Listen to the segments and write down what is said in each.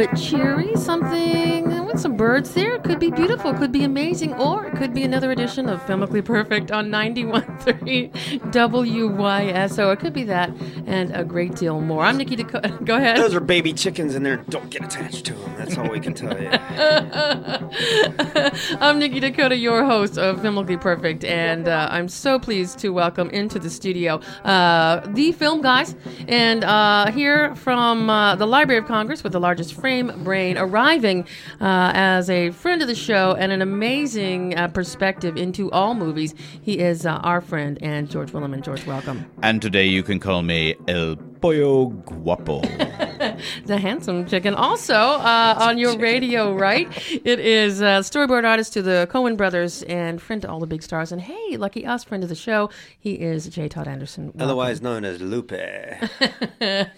Bit cheery, something with some birds there. Could be beautiful, could be amazing, or it could be another edition of Filmically Perfect on 91.3 WYSO. It could be that and a great deal more. I'm Nikki Dakota. Go ahead. Those are baby chickens in there. Don't get attached to them. That's all we can tell you. I'm Nikki Dakota, your host of Filmically Perfect, and uh, I'm so pleased to welcome into the studio uh, the film guys, and uh, here from uh, the Library of Congress with the largest frame brain, arriving uh, as a friend of the show and an amazing uh, perspective into all movies. He is uh, our friend and George Williman. George, welcome. And today you can call me El Pollo Guapo. the handsome chicken. Also uh, on your radio, right? It is uh, storyboard artist to the Coen brothers and friend to all the big stars. And hey, lucky us, friend of the show. He is J. Todd Anderson. Welcome. Otherwise known as Lupe. well, at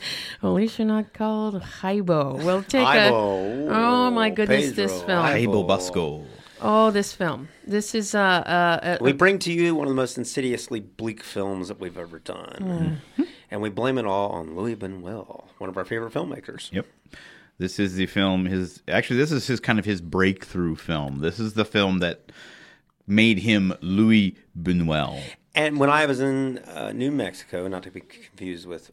least you're not called Jaibo. We'll take Ivo. a. Oh my goodness, Pedro, this film. Ivo. Busco. Oh, this film. This is uh, uh, uh We bring to you one of the most insidiously bleak films that we've ever done. And we blame it all on Louis Buñuel, one of our favorite filmmakers. Yep. This is the film. His actually, this is his kind of his breakthrough film. This is the film that made him Louis Buñuel. And when I was in uh, New Mexico, not to be confused with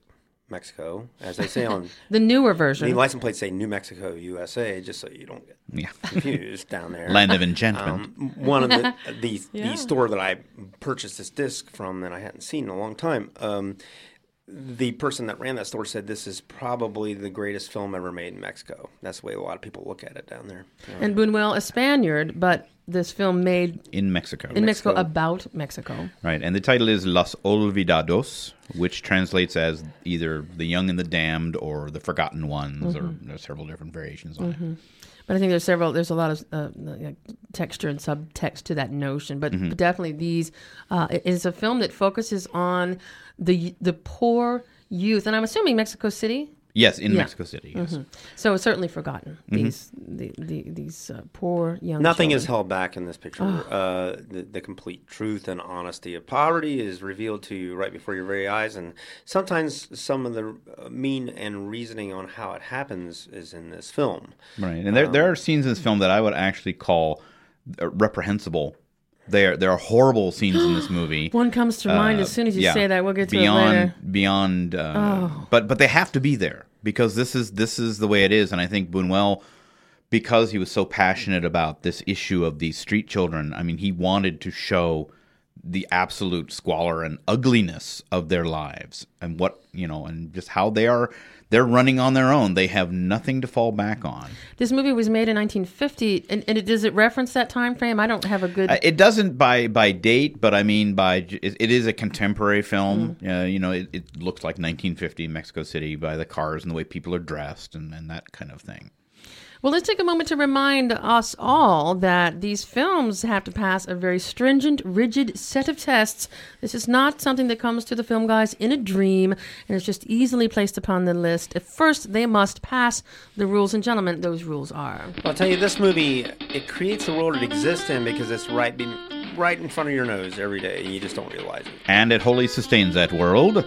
Mexico, as they say on the newer version, the license plates say New Mexico, USA, just so you don't get Yeah. confused down there. Land of Enchantment. Um, one of the the, Yeah. the store that I purchased this disc from that I hadn't seen in a long time. Um, the person that ran that store said this is probably the greatest film ever made in Mexico. That's the way a lot of people look at it down there. and Buñuel, a Spaniard, but this film made in Mexico. in Mexico, Mexico. about Mexico. Right, and the title is Los Olvidados, which translates as either the young and the damned or the forgotten ones, or mm-hmm. there's several different variations on it. Mm-hmm. But I think there's several. There's a lot of uh, texture and subtext to that notion. But, but definitely, these uh, is a film that focuses on the the poor youth, and I'm assuming Mexico City. Yes, in Yeah. Mexico City. Yes. So it's certainly forgotten these the, the, these uh, poor young. Nothing children. is held back in this picture. Uh, the, the complete truth and honesty of poverty is revealed to you right before your very eyes, and sometimes some of the uh, mean and reasoning on how it happens is in this film. Right, and there Um, there are scenes in this film that I would actually call uh, reprehensible. There there are horrible scenes in this movie. One comes to mind as soon as you Uh, Yeah. say that. We'll get to beyond it later. beyond. Uh, Oh. But but they have to be there because this is this is the way it is, and I think Buñuel, because he was so passionate about this issue of these street children. I mean, he wanted to show the absolute squalor and ugliness of their lives and what you know and just how they are they're running on their own they have nothing to fall back on This movie was made in 1950, and, and it, does it reference that time frame? I don't have a good. Uh, It doesn't by by date, but I mean by it, it is a contemporary film. Uh, you know, it, it looks like 1950 Mexico City by the cars and the way people are dressed and, and that kind of thing. Well, let's take a moment to remind us all that these films have to pass a very stringent, rigid set of tests. This is not something that comes to the film guys in a dream and is just easily placed upon the list. At first, they must pass the rules, and gentlemen, those rules are. I'll tell you, this movie it creates the world it exists in because it's right be, right in front of your nose every day, and you just don't realize it. And it wholly sustains that world.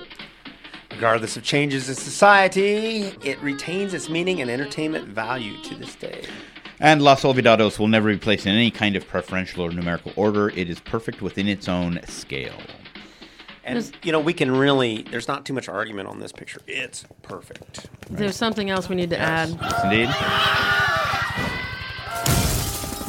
Regardless of changes in society, it retains its meaning and entertainment value to this day. And Los Olvidados will never be placed in any kind of preferential or numerical order. It is perfect within its own scale. And you know, we can really there's not too much argument on this picture. It's perfect. There's something else we need to add. Yes, indeed.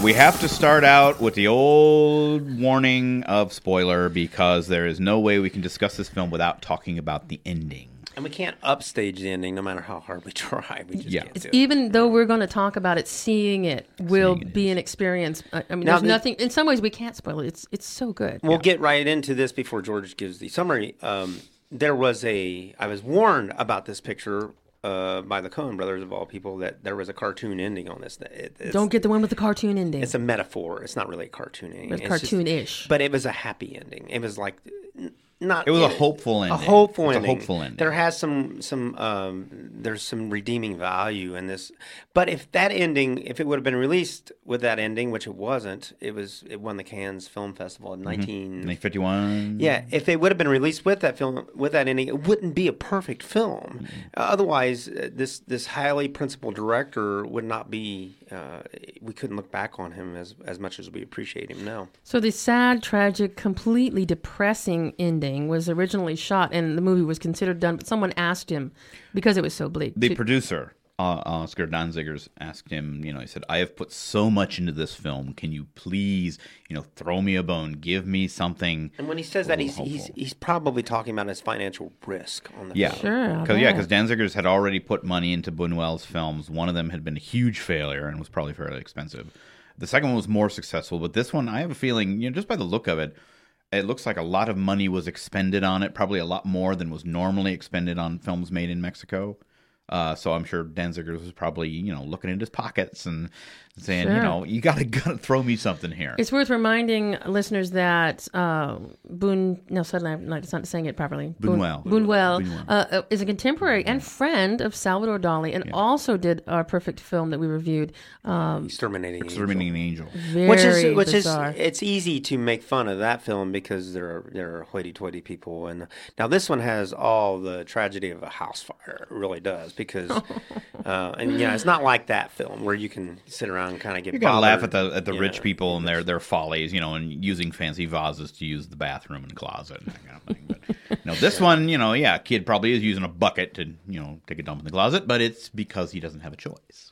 We have to start out with the old warning of spoiler because there is no way we can discuss this film without talking about the ending. And we can't upstage the ending no matter how hard we try. We just Yeah. can't do it. Even though we're going to talk about it, seeing it will Seeing it be an experience. I, I mean, Now there's nothing. In some ways, we can't spoil it. It's it's so good. We'll get right into this before George gives the summary. Um, there was a I was warned about this picture uh, by the Coen brothers of all people that there was a cartoon ending on this. It, it's, Don't get the one with the cartoon ending. It's a metaphor. It's not really a cartoon ending. It's It's just- but it was a happy ending. It was like n- not. It was a hopeful ending. A hopeful It's a ending. hopeful ending. There has some some um, there's some redeeming value in this. But if that ending, if it would have been released with that ending, which it wasn't, it was it won the Cannes Film Festival in Mm-hmm. 19 51. yeah, if it would have been released with that film, with that ending, it wouldn't be a perfect film. Mm-hmm. Uh, otherwise, uh, this this highly principled director would not be. Uh, we couldn't look back on him as as much as we appreciate him now. So the sad, tragic, completely depressing ending was originally shot, and the movie was considered done. But someone asked him because it was so bleak. The to- producer, uh, Oscar Dancigers, asked him, you know, he said, I have put so much into this film. Can you please, you know, throw me a bone? Give me something. And when he says that, he's he's he's probably talking about his financial risk on the Yeah. film. Sure, Because, yeah, because Dancigers had already put money into Buñuel's films. One of them had been a huge failure and was probably fairly expensive. The second one was more successful, but this one, I have a feeling, you know, just by the look of it, it looks like a lot of money was expended on it, probably a lot more than was normally expended on films made in Mexico. Uh, so I'm sure Dancigers was probably, you know, looking in his pockets and saying, you know, you gotta gotta throw me something here. It's worth reminding listeners that uh, Boone, no, suddenly I'm not, it's not saying it properly. Boone- Buñuel. Buñuel, Buñuel. Uh, uh, is a contemporary and friend of Salvador Dali, and also did our perfect film that we reviewed. Um, Exterminating. Angel. Exterminating an angel. very which is which bizarre. is it's easy to make fun of that film because there are there are hoity-toity people and now this one has all the tragedy of a house fire it really does because uh, and you know it's not like that film where you can sit around and kind of get You gotta laugh at the at the rich know. people and their their follies, you know, and using fancy vases to use the bathroom and closet and that kind of thing. But you know, this one, you know, yeah, kid probably is using a bucket to you know take a dump in the closet, but it's because he doesn't have a choice.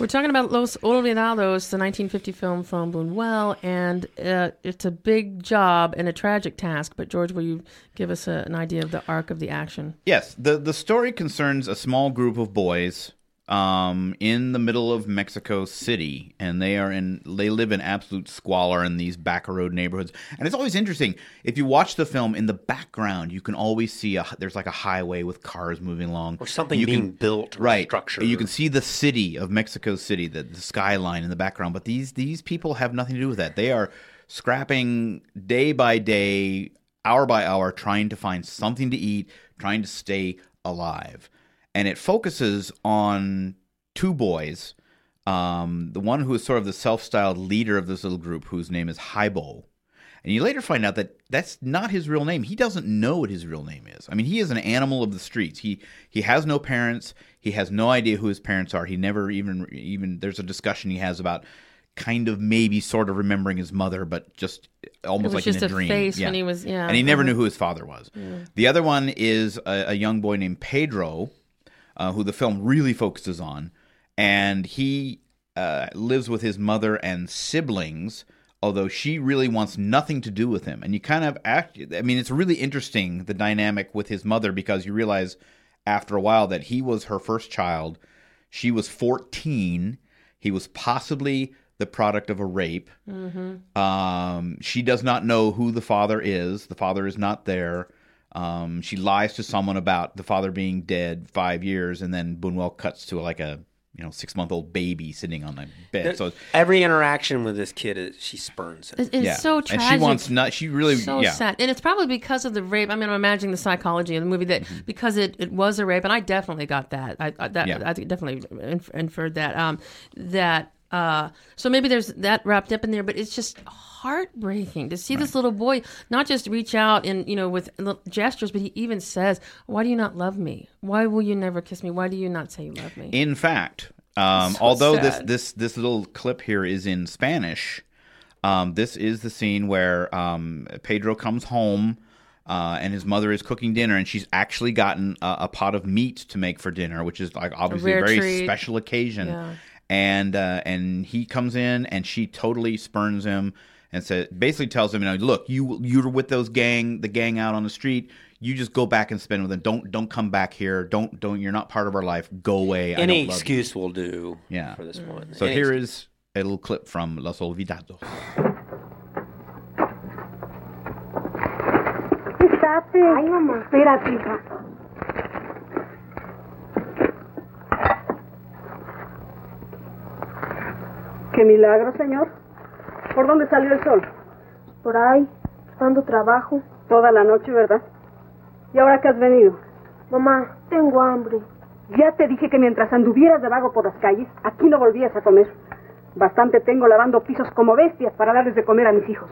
We're talking about Los Olvidados, the 1950 film from Buñuel, and uh, it's a big job and a tragic task. But George, will you give us a, an idea of the arc of the action? Yes, the the story concerns a small group of boys um, in the middle of Mexico City, and they are in they live in absolute squalor in these back road neighborhoods. And it's always interesting if you watch the film in the background, you can always see a there's like a highway with cars moving along. Or something You being can- built right. structure you can see the city of mexico city the, the skyline in the background but these these people have nothing to do with that. They are scrapping day by day hour by hour trying to find something to eat trying to stay alive and it focuses on two boys um, the one who is sort of the self-styled leader of this little group whose name is Jaibo. And you later find out that that's not his real name. He doesn't know what his real name is. I mean, he is an animal of the streets. He he has no parents. He has no idea who his parents are. He never even even there's a discussion he has about kind of maybe sort of remembering his mother, but just almost It was like just in a, a dream. face when he was- yeah. and he never Uh-huh. knew who his father was. The other one is a, a young boy named Pedro, uh, who the film really focuses on, and he uh, lives with his mother and siblings. Although she really wants nothing to do with him, and you kind of act. I mean, it's really interesting the dynamic with his mother because you realize after a while that he was her first child. She was fourteen. He was possibly the product of a rape. Um, she does not know who the father is. The father is not there. Um, she lies to someone about the father being dead five years, and then Buñuel cuts to like a you know six month old baby sitting on the bed. So every interaction with this kid is she spurns him It- It's yeah, so tragic. and she wants not. She really so yeah. sad. And it's probably because of the rape. I mean, I'm imagining the psychology of the movie that because it, it was a rape, and I definitely got that. I, I that Yeah. I definitely inferred that. Um, that uh, so maybe there's that wrapped up in there, but it's just heartbreaking to see this little boy not just reach out and you know with gestures, but he even says, "Why do you not love me? Why will you never kiss me? Why do you not say you love me?" In fact, um, So although this sad. this this little clip here is in Spanish, um, this is the scene where um, Pedro comes home. Uh, and his mother is cooking dinner, and she's actually gotten a, a pot of meat to make for dinner, which is like obviously a, rare very treat. special occasion. Yeah. And uh, and he comes in, and she totally spurns him, and says basically tells him, you know, look, you you're with those gang, the gang out on the street. You just go back and spend with them. Don't don't come back here. Don't don't. You're not part of our life. Go away. I any don't love you." excuse will do Yeah. for this one So Any here excuse. is a little clip from Los Olvidados. Fíjate. Ay, mamá. Espérate, hija. Qué milagro, señor. ¿Por dónde salió el sol? Por ahí, dando trabajo. Toda la noche, ¿verdad? ¿Y ahora qué has venido? Mamá, tengo hambre. Ya te dije que mientras anduvieras de vago por las calles, aquí no volvías a comer. Bastante tengo lavando pisos como bestias para darles de comer a mis hijos.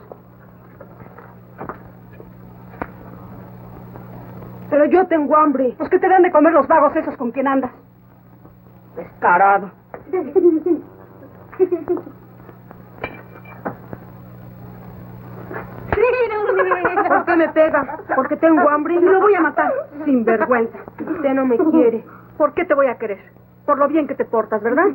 Pero yo tengo hambre. Pues que te dan de comer los vagos esos con quien andas. Descarado. ¿Por qué me pega? Porque tengo hambre Y lo voy a matar, sin vergüenza. Usted no me quiere. ¿Por qué te voy a querer? Por lo bien que te portas, ¿verdad?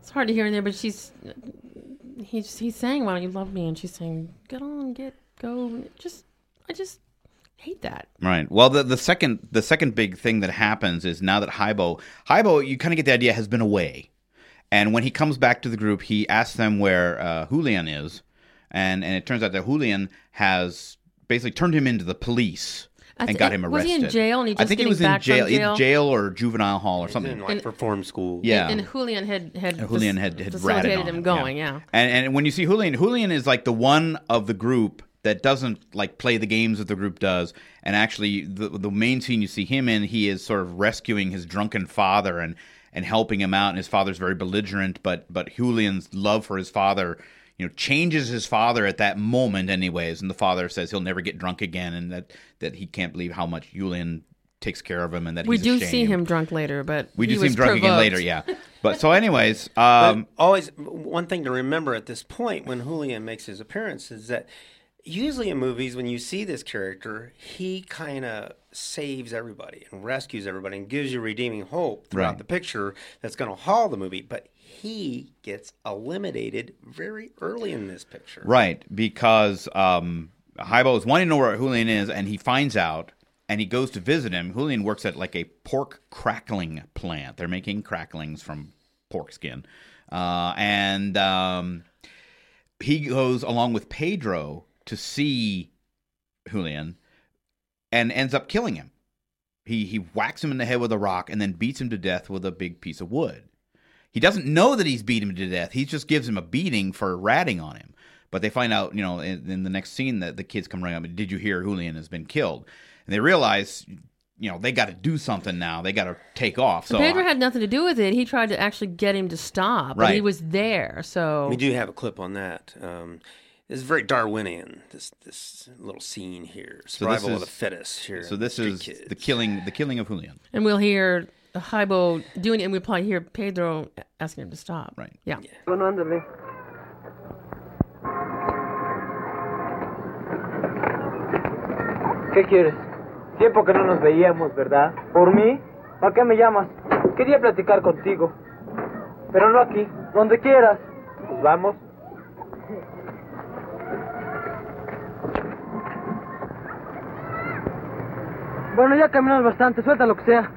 It's hard to hear in there, but she's he's he's saying, "Why don't you love me?" And she's saying, "Get on, get go." Just I just hate that. Right. Well, the the second the second big thing that happens is now that Jaibo Jaibo, you kind of get the idea has been away, and when he comes back to the group, he asks them where uh, Julian is, and and it turns out that Julian has basically turned him into the police. I And thi- got him was arrested. he in jail and he I think he was in back from jail, jail? in jail or juvenile hall or He's something. in like reform school. Yeah. And, and Julian had had And Julian fac- had, had ratted facilitated on him him, going. Yeah. And and when you see Julian, Julian is like the one of the group that doesn't like play the games that the group does. And actually, the the main scene you see him in, he is sort of rescuing his drunken father and and helping him out. And his father's very belligerent, but but Julian's love for his father. You know, changes his father at that moment, anyways, and the father says he'll never get drunk again, and that, that he can't believe how much Julian takes care of him, and that We he's do see him drunk later, but We he do see him was drunk again later, yeah. But so, anyways, But um, always one thing to remember at this point when Julian makes his appearance is that usually in movies when you see this character, he kind of saves everybody and rescues everybody and gives you redeeming hope throughout Right. the picture that's going to haul the movie. But he gets eliminated very early in this picture. Right, because um, is wanting to know where Julian is, and he finds out, and he goes to visit him. Julian works at like a pork crackling plant. They're making cracklings from pork skin, uh, and um, he goes along with Pedro to see Julian, and ends up killing him. He he whacks him in the head with a rock, and then beats him to death with a big piece of wood. He doesn't know that he's beat him to death. He just gives him a beating for ratting on him. But they find out, you know, in, in the next scene that the kids come running up. Did you hear Julian has been killed? And they realize, you know, they got to do something now. They got to take off. So Pedro had nothing to do with it. He tried to actually get him to stop, but he was there. So We do have a clip on that. Um, this is very Darwinian. This this little scene here, So this survival of the fittest. Here, so this is Kids. the killing, the killing of Julian. and we'll hear Haibo doing it, and we'll probably hear Pedro asking him to stop. Right. Yeah. Bueno, ándale. ¿Qué quieres? Tiempo que no nos veíamos, ¿verdad? ¿Por mí? ¿Para qué me llamas? Quería platicar contigo. Pero no aquí, donde quieras. Pues vamos. Bueno, ya caminamos bastante, suelta lo que sea.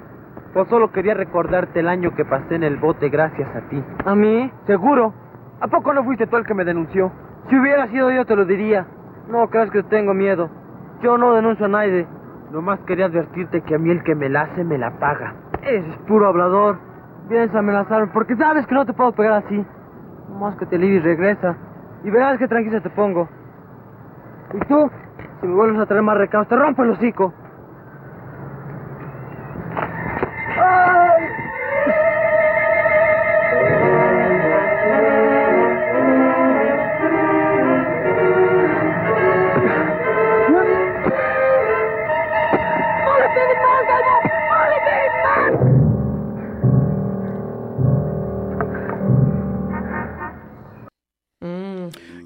Solo quería recordarte el año que pasé en el bote gracias a ti. ¿A mí? Seguro. ¿A poco no fuiste tú el que me denunció? Si hubiera sido yo te lo diría. No creas que tengo miedo. Yo no denuncio a nadie. Nomás quería advertirte que a mí el que me la hace me la paga. Eres puro hablador. Vienes a amenazarme porque sabes que no te puedo pegar así. Nomás que te libres y regresa. Y verás que tranquila te pongo. Y tú, si me vuelves a traer más recados, te rompo el hocico.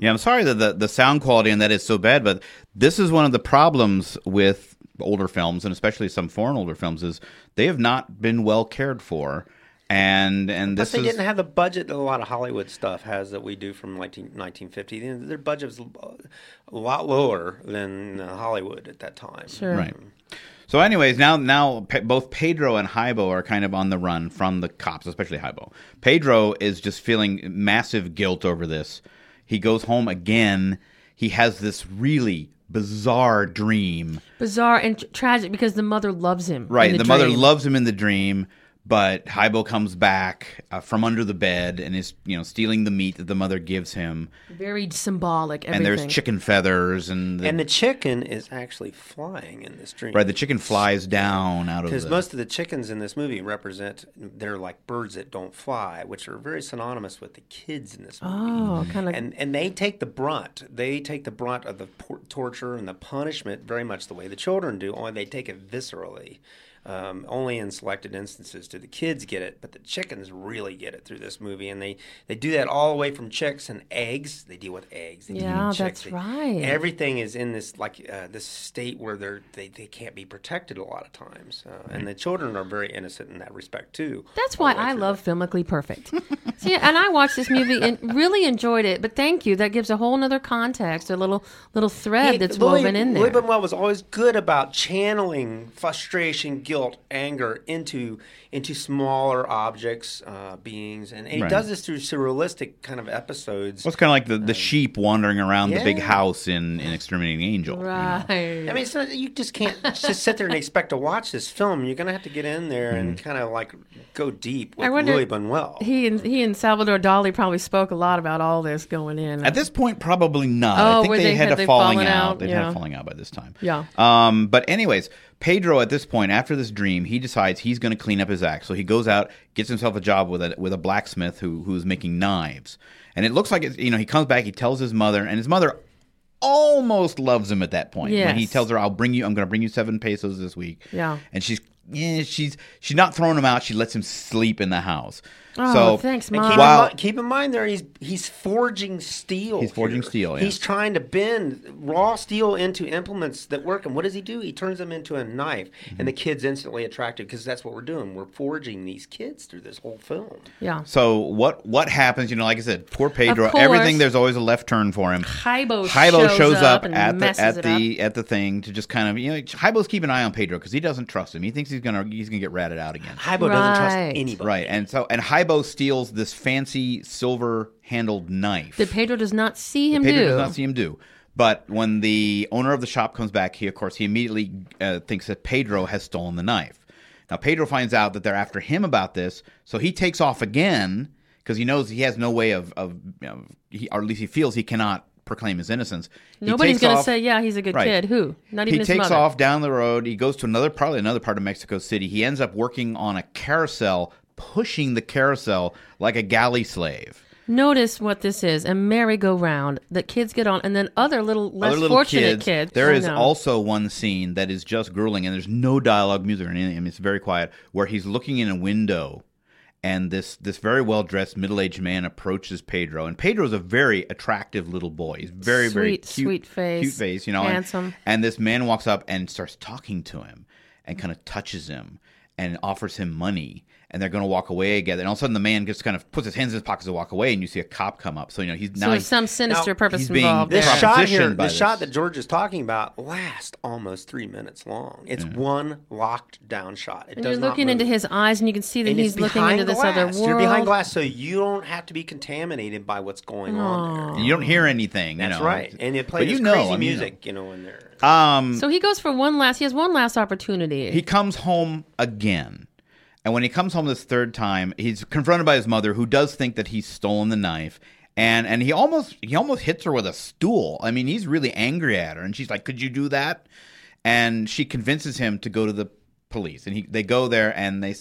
Yeah, I'm sorry that the, the sound quality on that is so bad, but this is one of the problems with older films, and especially some foreign older films, is they have not been well cared for. And and Plus, this they is didn't have the budget that a lot of Hollywood stuff has that we do from 19, 1950. Their budget was a lot lower than uh, Hollywood at that time. Sure. Right. So, anyways, now now both Pedro and Jaibo are kind of on the run from the cops, especially Jaibo. Pedro is just feeling massive guilt over this. He goes home again. He has this really bizarre dream. Bizarre and tragic because the mother loves him. Right. the The, mother loves him in the dream, but Jaibo comes back uh, from under the bed and is, you know, stealing the meat that the mother gives him. Very symbolic. Everything. And there's chicken feathers and the, And the chicken is actually flying in this dream. right, the chicken flies down out of Because most of the chickens in this movie represent, they're like birds that don't fly, which are very synonymous with the kids in this movie. Oh, kind of. And and they take the brunt. They take the brunt of the por- torture and the punishment very much the way the children do. Only they take it viscerally. Um, only in selected instances do the kids get it, but the chickens really get it through this movie, and they, they do that all the way from chicks and eggs. They deal with eggs. They deal Yeah, with that's. They- right. Everything is in this like uh, this state where they're they, they can't be protected a lot of times, uh, and the children are very innocent in that respect too. That's why I through love Filmically Perfect. See, and I watched this movie and really enjoyed it. But thank you. That gives a whole nother context, a little little thread He- that's Louis- woven in there. Louis Buñuel was always good about channeling frustration, guilt, anger into into smaller objects, uh, beings, and, and he does this through surrealistic kind of episodes. Well, it's kind of like the, the sheep wandering around the big house in, in Exterminating Angel. you know? right. I mean, it's not, you just can't just sit there and expect to watch this film. You're gonna have to get in there and Mm-hmm. kind of like go deep I with wonder- Louis Buñuel. he and he and Salvador Dali probably spoke a lot about all this going in. At this point, probably not. Oh, I think were they, they- had had a they falling out. out? They'd had a falling out by this time. Yeah. Um, but anyways, Pedro at this point, after this dream, he decides he's going to clean up his act. So he goes out, gets himself a job with a with a blacksmith who who's making knives. And it looks like it's, you know he comes back, he tells his mother, and his mother almost loves him at that point when he tells her, "I'll bring you. I'm going to bring you seven pesos this week." Yeah. And she's yeah, she's she's not throwing him out. She lets him sleep in the house. Oh, so thanks, And Mom. keep, Wow. in mi- keep in mind there, he's he's forging steel. He's forging here. steel, yeah. He's trying to bend raw steel into implements that work. And what does he do? He turns them into a knife, Mm-hmm. and the kid's instantly attracted because that's what we're doing. We're forging these kids through this whole film. yeah. So what what happens? You know, like I said, poor Pedro. course. Everything there's always a left turn for him. Jaibo Jaibo shows, up, and at the at it the at the thing to just kind of you know Jaibo's keeping an eye on Pedro because he doesn't trust him. He thinks he's gonna he's gonna get ratted out again. Jaibo doesn't trust Right. anybody. Right, and so and Jaibo steals this fancy silver handled knife. That Pedro does not see him Pedro do. does not see him do. But when the owner of the shop comes back, he of course he immediately uh, thinks that Pedro has stolen the knife. Now Pedro finds out that they're after him about this, so he takes off again because he knows he has no way of of you know, he, or at least he feels he cannot proclaim his innocence. He Nobody's going to say, "Yeah, he's a good Right. kid." Who? Not even he his takes mother. off down the road. He goes to another probably another part of Mexico City. He ends up working on a carousel, pushing the carousel like a galley slave. Notice what this is: a merry-go-round that kids get on, and then other little less Other little fortunate kids. kids. There I is know. also one scene that is just grueling, and there's no dialogue, music, or anything. I mean, it's very quiet, where he's looking in a window, and this this very well dressed middle aged man approaches Pedro, and Pedro's a very attractive little boy. He's very very Sweet, cute, sweet face, cute face, you know, and- handsome. And, this man walks up and starts talking to him, and kind of touches him, and offers him money. And they're going to walk away together. And all of a sudden, the man just kind of puts his hands in his pockets to walk away, and you see a cop come up. So you know he's So now there's he's, some sinister now, purpose being- involved This shot here, the shot that George is talking about, lasts almost three minutes long. It's one locked down shot. It and does you're looking move. into his eyes, and you can see that And he's looking behind into this glass. other world. You're behind glass, so you don't have to be contaminated by what's going on there. you don't hear anything. You That's know. right, and it plays you know, crazy I mean, you know. music, you know, in there. Um, So he goes for one last. He has one last opportunity. he comes home again. And when he comes home this third time, he's confronted by his mother, who does think that he's stolen the knife. And and he almost he almost hits her with a stool. I mean, he's really angry at her, and she's like, "Could you do that?" And she convinces him to go to the police. And he they go there, and they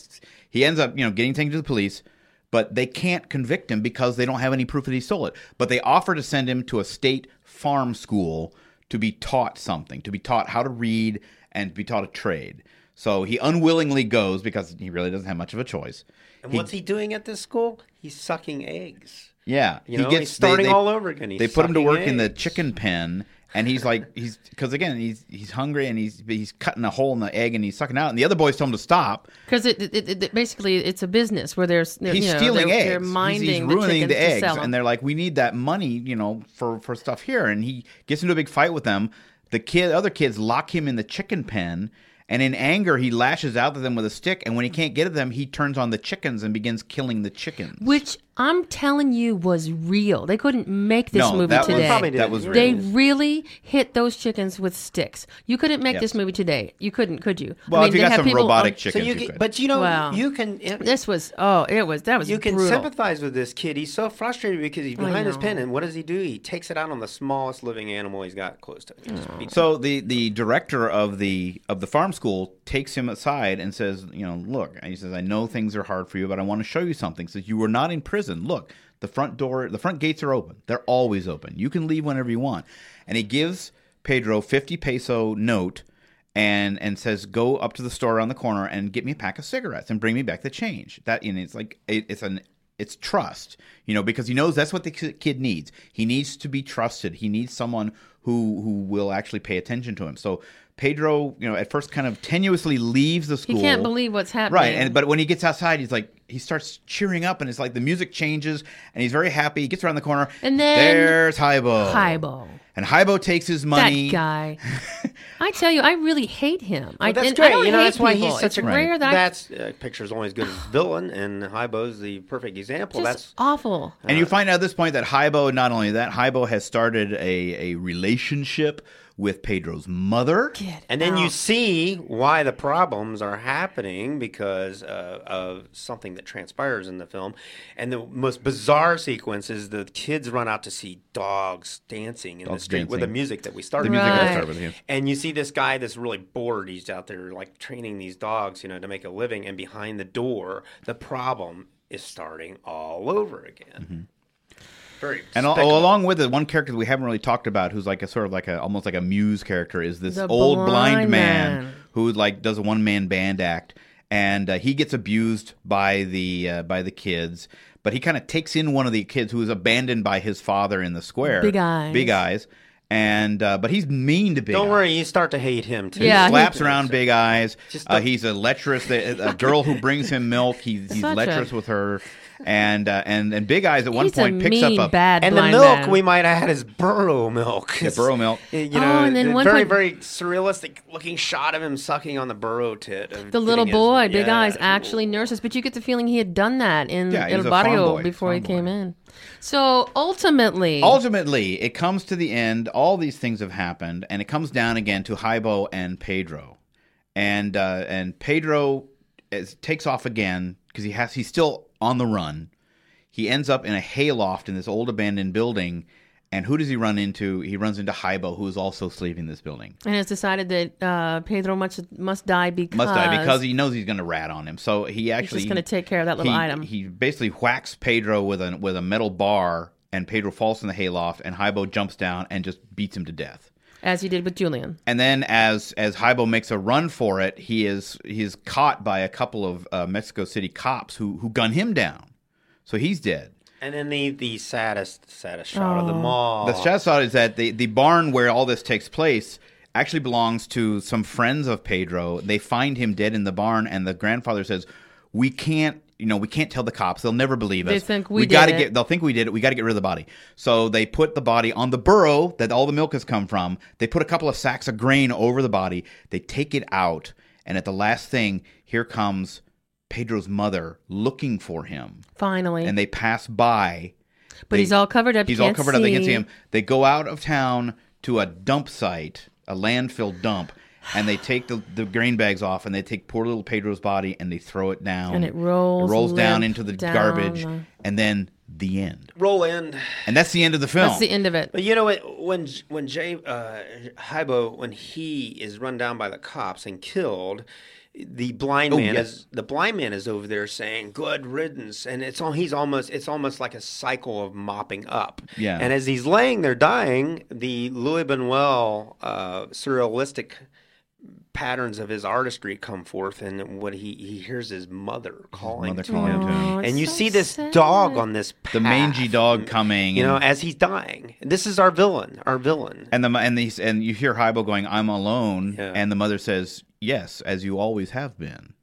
he ends up you know getting taken to the police, but they can't convict him because they don't have any proof that he stole it. But they offer to send him to a state farm school to be taught something, to be taught how to read and be taught a trade. So he unwillingly goes because he really doesn't have much of a choice. And what's he doing at this school? He's sucking eggs. Yeah, You know, he's starting all over again. He's they put him to sucking work in the chicken pen, and he's like, he's because again, he's he's hungry and he's he's cutting a hole in the egg and he's sucking out, and the other boys tell him to stop. because it, it, it, it- basically it's a business where there's He's you know, stealing they're, eggs. They're He's- minding he's, ruining the, the, eggs, and they're like, we need that money, you know, for for stuff here. And he gets into a big fight with them. The kid, other kids, lock him in the chicken pen. And in anger, he lashes out at them with a stick. And when he can't get at them, he turns on the chickens and begins killing the chickens. Which I'm telling you, was real. They couldn't make this no, movie that today. was Probably that didn't. was They really hit those chickens with sticks. You couldn't make Yes. this movie today. You couldn't, could you? Well, I mean, if you they got have some people robotic on- So chickens, you you could. but you know, Wow. you can. It, This was oh, it was that was you can brutal. sympathize with this kid. He's so frustrated because he's behind his pen, and what does he do? He takes it out on the smallest living animal he's got close to him. He just oh. beats So the the director of the of the farm school takes him aside and says, you know, look, and he says, I know things are hard for you, but I want to show you something. He says you were not in prison. Look, the front door, the front gates are open. They're always open. You can leave whenever you want. And he gives Pedro fifty peso note. And, and says go up to the store around the corner and get me a pack of cigarettes and bring me back the change. That know, it's like it, it's an it's trust, you know, because he knows that's what the kid needs. He needs to be trusted. He needs someone who who will actually pay attention to him. So Pedro, you know, at first kind of tenuously leaves the school. he can't believe what's happening. Right, and but when he gets outside, he's like he starts cheering up, and it's like the music changes, and he's very happy. He gets around the corner, And then- there's Jaibo. Jaibo. and Jaibo takes his money. That guy. I tell you, I really hate him. I, Well, that's and great. I don't you know, hate that's why people. he's such it's a rare that That's uh, picture's only as good as villain, and Jaibo's the perfect example. just that's awful. And you find out at this point that Jaibo, not only that, Jaibo has started a, a relationship with Pedro's mother. Get And then you see why the problems are happening because uh, of something that transpires in the film. And the most bizarre sequence is the kids run out to see dogs dancing in Dogs the street with the music that we started The music that with. started with, yeah. And you see this guy that's really bored. He's out there like training these dogs, you know, to make a living. And behind the door, the problem is starting all over again. Very And al- along with it, one character we haven't really talked about, who's like a sort of like a almost like a muse character, is this The old blind, blind man, man. who like does a one man band act, and uh, he gets abused by the uh, by the kids. But he kind of takes in one of the kids who is abandoned by his father in the square, Big Eyes. big eyes, and uh, but he's mean to big. Don't eyes. worry, you start to hate him too. Yeah, He he- slaps around big eyes. Uh, he's a lecherous. A, a girl who brings him milk. He's, he's Such a- lecherous with her, and uh, and and big eyes at one He's point a picks mean, up a bad And the blind milk man. we might have had is burro milk. Yeah, burro milk. You Oh, know, and then the one very, point- very surrealistic looking shot of him sucking on the burro tit. The little getting his- boy, Big yeah. Eyes, actually nurses, but you get the feeling he had done that in Yeah, El was a farm Barrio boy, before he farm came boy. in. So ultimately, Ultimately, it comes to the end. All these things have happened, and it comes down again to Jaibo and Pedro, and uh, and Pedro is, takes off again because he has he's still on the run. He ends up in a hayloft in this old abandoned building, and who does he run into? He runs into Jaibo, who is also sleeping in this building. and has decided that uh, Pedro must must die because Must die because he knows he's going to rat on him. So he actually just going to take care of that little he, item. He basically whacks Pedro with a with a metal bar, and Pedro falls in the hayloft, and Jaibo jumps down and just beats him to death. As he did with Julian. And then as as Jaibo makes a run for it, he is he is caught by a couple of uh, Mexico City cops who who gun him down. So he's dead. And then the, the saddest, saddest shot of them Oh. all. The saddest shot is that the the barn where all this takes place actually belongs to some friends of Pedro. They find him dead in the barn, and the grandfather says, "We can't." You know, we can't tell the cops; they'll never believe us. They think we did gotta get. They'll think we did it. We got to get rid of the body. So they put the body on the burro that all the milk has come from. They put a couple of sacks of grain over the body. They take it out, and at the last thing, here comes Pedro's mother looking for him, Finally, and they pass by. but They- he's all covered up. He's all covered up. They can't see see. him. They go out of town to a dump site, a landfill dump, and they take the, the grain bags off and they take poor little Pedro's body and they throw it down. And it rolls rolls down into the down garbage, the- and then the end. roll in. And that's the end of the film. That's the end of it. But you know what? When when Jay uh, Jaibo when he is run down by the cops and killed, the blind Oh, man yes. is the blind man is over there saying "good riddance," and it's all he's almost it's almost like a cycle of mopping up. Yeah. And as he's laying there dying, the Louis Buñuel uh, surrealistic patterns of his artistry come forth, and what he he hears his mother calling mother to calling him. to him. Oh, and you so see this sad. dog on this the mangy dog coming. you know, and, as he's dying. This is our villain, our villain. and the and these and you hear Jaibo going, "I'm alone," Yeah. and the mother says, "Yes, as you always have been."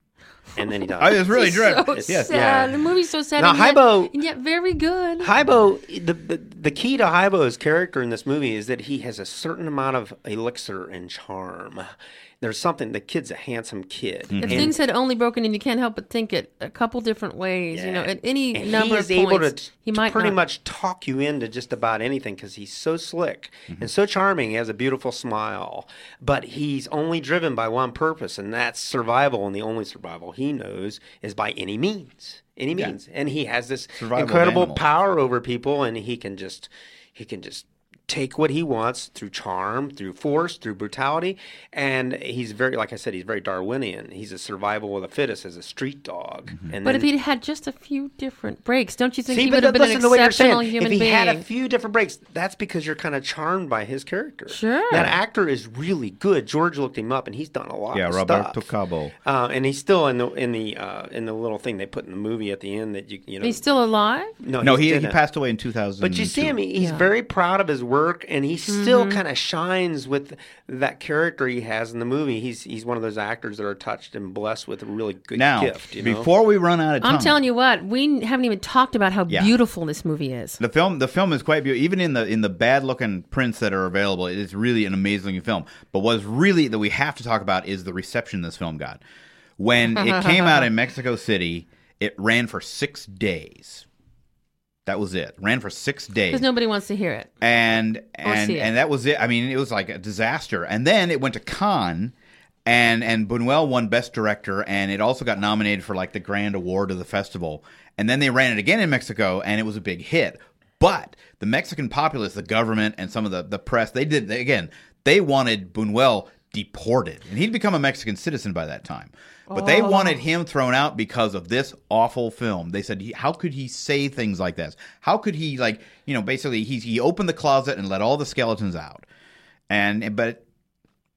And then he I dies. was really It's dreadful. so yes. sad. Yeah. The movie's so sad. Now, and, yet, and yet very good. Jaibo, the, the the key to Jaibo's character in this movie is that he has a certain amount of elixir and charm, there's something. The kid's a handsome kid. If And- things had only broken in, you can't help but think it a couple different ways. You know, at any and number he is of points, able to, he to might pretty not. much talk you into just about anything because he's so slick Mm-hmm. and so charming. He has a beautiful smile, but he's only driven by one purpose, and that's survival. And the only survival he knows is by any means, any Yeah. means. And he has this Survival incredible animals. power over people, and he can just, he can just take what he wants through charm, through force, through brutality, and he's very, like I said, he's very Darwinian. He's a survival of the fittest as a street dog. Mm-hmm. And But then- if he'd had just a few different breaks, don't you think See, he would have been listen an to what you're exceptional saying. human if he being? had a few different breaks, that's because you're kind of charmed by his character. Sure. that actor is really good. George looked him up, and he's done a lot. Yeah, of Roberto stuff. Cabo. Uh, and he's still in the in the uh, in the little thing they put in the movie at the end that you you know. He's still alive. no, No, he, he passed away in 2000. But you see him; he's Yeah. very proud of his work, and he still mm-hmm. kind of shines with that character he has in the movie. He's he's one of those actors that are touched and blessed with a really good Now, gift. You know? before we run out of time, I'm telling you what, we haven't even talked about how Yeah. beautiful this movie is. The film, the film is quite beautiful. Even in the in the bad looking prints that are available, it is really an amazing film. But what's really that we have to talk about is the reception this film got. When it came out in Mexico City, it ran for six days. That was it. Ran for six days. Because nobody wants to hear it. and and it. and that was it. I mean, it was like a disaster. And then it went to Cannes, and and Buñuel won Best Director, and it also got nominated for like the grand award of the festival. And then they ran it again in Mexico, and it was a big hit. But the Mexican populace, the government, and some of the the press, they did they, again. They wanted Buñuel deported, and he'd become a Mexican citizen by that time. But they oh. wanted him thrown out because of this awful film. They said, "How could he say things like this? How could he like, you know, basically he he opened the closet and let all the skeletons out." And but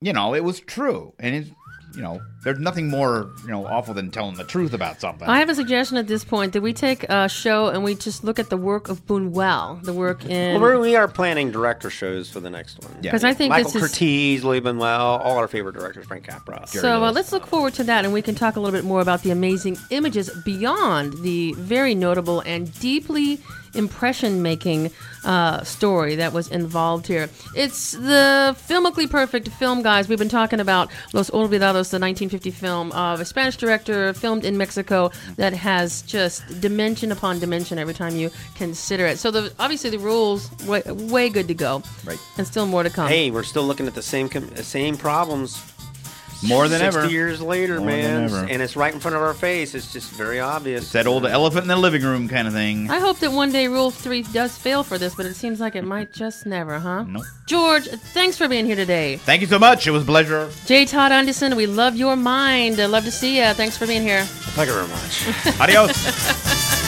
you know, it was true. And it's you know, there's nothing more, you know, awful than telling the truth about something. I have a suggestion at this point that we take a show and we just look at the work of Buñuel, the work in. Well, we're, planning director shows for the next one. Yeah. 'Cause I think Michael this is- Curtiz, Louis Manuel, all our favorite directors, Frank Capra. So uh, let's look forward to that, and we can talk a little bit more about the amazing images beyond the very notable and deeply impression-making uh, story that was involved here. It's the filmically perfect film, guys. We've been talking about Los Olvidados, the 1950 film of a Spanish director filmed in Mexico that has just dimension upon dimension every time you consider it. So the obviously the rules way, way good to go, Right. And still more to come. Hey, we're still looking at the same com- same problems. More than 60 ever. years later, More than man, ever. and it's right in front of our face. It's just very obvious. It's that old elephant in the living room kind of thing. I hope that one day Rule 3 does fail for this, but it seems like it might just never, huh? Nope. George, thanks for being here today. Thank you so much. It was a pleasure. J. Todd Anderson, we love your mind. I love to see you. Thanks for being here. Thank you very much. Adios.